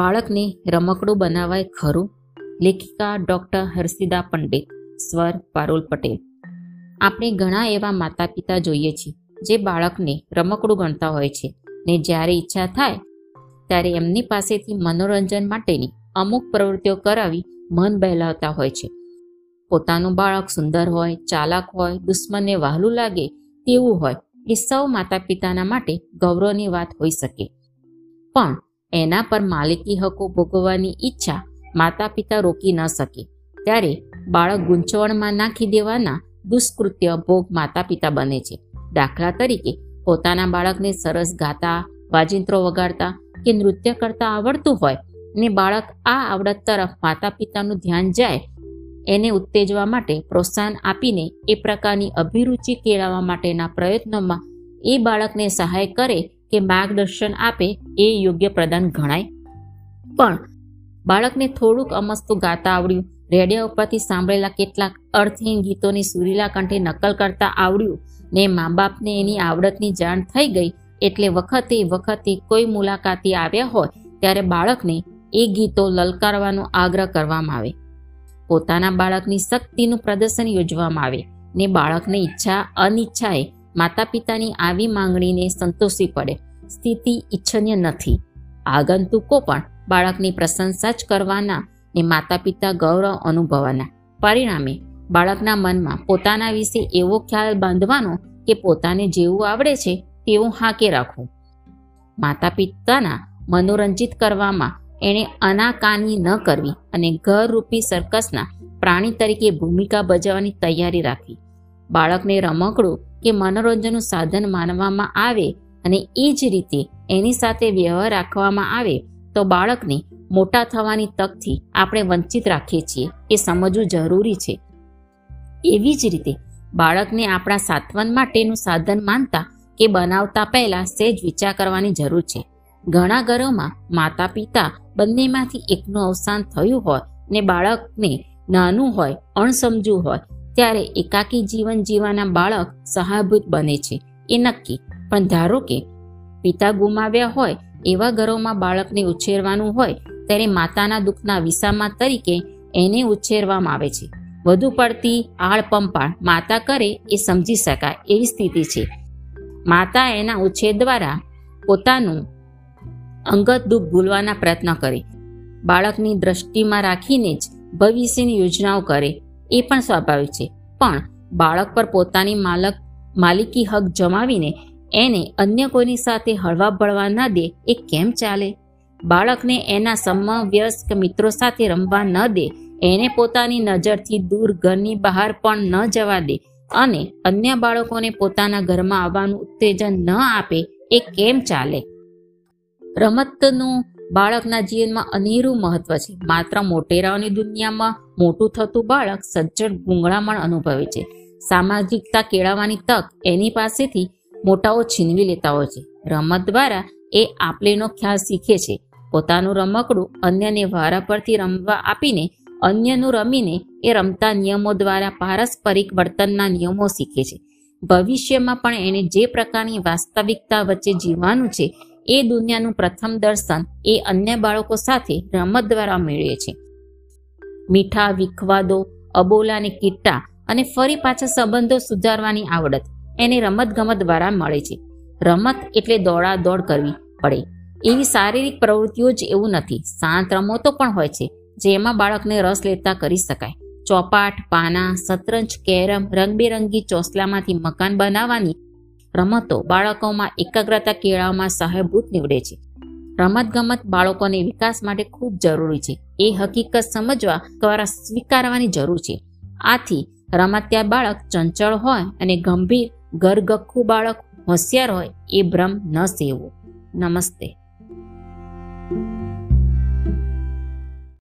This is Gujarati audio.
બાળકને રમકડું બનાવાય ખરું? લેખિકા ડૉક્ટર હર્ષિદા પંડિત સ્વર પારુલ પટેલ. આપણે ઘણા એવા માતા પિતા જોઈએ છીએ જે બાળકને રમકડું ગણતા હોય છે ને જ્યારે ઈચ્છા થાય ત્યારે એમની પાસેથી મનોરંજન માટેની અમુક પ્રવૃત્તિઓ કરાવી મન બહેલાવતા હોય છે. પોતાનું બાળક સુંદર હોય, ચાલાક હોય દુશ્મનને વહાલું લાગે તેવું હોય એ સૌ માતા પિતાના માટે ગૌરવની વાત હોઈ શકે. પણ એના પર માલિકી હકો ભોગવવાની ઈચ્છા માતા પિતા રોકી ન શકે. ત્યારે બાળક ગૂંચવણમાં નાખી દેવાના દુષ્કૃત્ય ભોગ માતા પિતા બને છે. દાખલા તરીકે, પોતાના બાળકને સરસ ગાતા, વાજિંત્રો વગાડતા કે નૃત્ય કરતા આવડતું હોય ને બાળક આ આવડત તરફ માતા પિતાનું ધ્યાન જાય, એને ઉત્તેજવા માટે પ્રોત્સાહન આપીને એ પ્રકારની અભિરુચિ કેળવવા માટેના પ્રયત્નોમાં એ બાળકને સહાય કરે કે માર્ગદર્શન આપે એ યોગ્ય પ્રદાન ગણાય? પણ બાળકને થોડુંક અમસ્તું ગાતા આવડ્યું. રેડિયો ઉપરથી સાંભળેલા કેટલાક અર્થહીન ગીતોની સુરીલા કંઠે નકલ કરતા આવડ્યું ને મા બાપને એની આવડતની જાણ થઈ ગઈ એટલે વખતે વખતે કોઈ મુલાકાતી આવ્યા હોય ત્યારે બાળકને એ ગીતો લલકારવાનો આગ્રહ કરવામાં આવે. પોતાના બાળકની શક્તિનું પ્રદર્શન યોજવામાં આવે ને બાળકને ઈચ્છા અનિચ્છાએ માતા પિતાની આવી માંગણીને સંતોષવી પડે. સ્થિતિ ઈચ્છનીય નથી. આગંતુકો પણ બાળકની પ્રશંસા જ કરવાના ને માતા પિતા ગૌરવ અનુભવવાના. પરિણામે બાળકના મનમાં પોતાના વિશે એવો ખ્યાલ બાંધવાનો કે પોતાને જેવું આવડે છે તેવું હાકે રાખવું. માતા પિતાના મનોરંજિત કરવામાં એણે અનાકાની ન કરવી અને ઘરરૂપી સર્કસના પ્રાણી તરીકે ભૂમિકા ભજવવાની તૈયારી રાખવી બાળકને રમકડું કે મનોરંજનનું સાધન માનવામાં આવે અને એ જ રીતે એની સાથે વ્યવહાર રાખવામાં આવે, તો બાળકને મોટા થવાની તકથી આપણે વંચિત રાખીએ છીએ એ સમજવું જરૂરી છે. એવી જ રીતે બાળકને આપણા સાત્વન માટેનું સાધન માનતા કે બનાવતા પહેલા સહેજ વિચાર કરવાની જરૂર છે. ઘણા ઘરોમાં માતા પિતા બંનેમાંથી એકનું અવસાન થયું હોય ને બાળકને નાનું હોય, અણસમજું હોય ત્યારે એકાકી જીવન જીવવાના બાળક સહાયભૂત બને છે. એ નક્કી. પણ ધારો કે પિતા ગુમાવ્યા હોય, એવા ઘરોમાં બાળકને ઉછેરવાનું હોય, ત્યારે માતાના દુઃખના વિસામા તરીકે એને ઉછેરવામાં આવે છે. વધુ પડતી આળ પંપાળ માતા કરે એ સમજી શકાય એવી સ્થિતિ છે. માતા એના ઉછેર દ્વારા પોતાનું અંગત દુઃખ ભૂલવાના પ્રયત્ન કરે. બાળકની દ્રષ્ટિમાં રાખીને જ ભવિષ્યની યોજનાઓ કરે. એ પણ સ્વાભાવિક છે. પણ બાળક પર પોતાની માલક, માલિકી હક જમાવીને એને અન્ય કોઈની સાથે હળવા ભળવા ન દે એ કેમ ચાલે? બાળકને એના સમવયસ્ક મિત્રો સાથે રમવા ન દે, એને પોતાની નજરથી દૂર ઘરની બહાર પણ ન જવા દે અને અન્ય બાળકોને પોતાના ઘરમાં આવવાનું ઉત્તેજન ન આપે એ કેમ ચાલે? રમતનું બાળકના જીવનમાં અનેરું મહત્વ છે. માત્ર મોટેરાઓની દુનિયામાં મોટું થતું બાળક સજ્જડ ગૂંગળામણ અનુભવે છે. સામાજિકતા કેળવવાની તક એની પાસેથી મોટાઓ છીનવી લેતા હોય છે. રમત દ્વારા એ આપલેનો ખ્યાલ શીખે છે. પોતાનું રમકડું અન્યને વારા પરથી રમવા આપીને અન્યનું રમીને એ રમતા નિયમો દ્વારા પારસ્પરિક વર્તનના નિયમો શીખે છે. ભવિષ્યમાં પણ એને જે પ્રકારની વાસ્તવિકતા વચ્ચે જીવવાનું છે એ દુનિયાનું પ્રથમ દર્શન એ અન્ય બાળકો સાથે રમત દ્વારા મેળવે છે મીઠા, વિખવાદો, અબોલા અને અને ફરી પાછા સંબંધો સુધારવાની આવડત એને રમત ગમત દ્વારા મળે છે. રમત એટલે દોડા દોડ કરવી પડે. એવી શારીરિક પ્રવૃત્તિઓ જ એવું નથી. શાંત રમતો પણ હોય છે, જેમાં બાળકને રસ લેતા કરી શકાય. ચોપાટ, પાના, શતરંજ, કેરમ, રંગબેરંગી ચોસલામાંથી મકાન બનાવવાની રમતો બાળકોમાં એકાગ્રતા કેળવવામાં સહાયભૂત નીવડે છે. રમતગમત બાળકોને વિકાસ માટે ખૂબ જરૂરી છે. એ હકીકત સમજવા દ્વારા સ્વીકારવાની જરૂર છે. આથી રમત્યા બાળક ચંચળ હોય અને ગંભીર ગરગખ્ખું બાળક હોશિયાર હોય એ ભ્રમ ન સેવો નમસ્તે.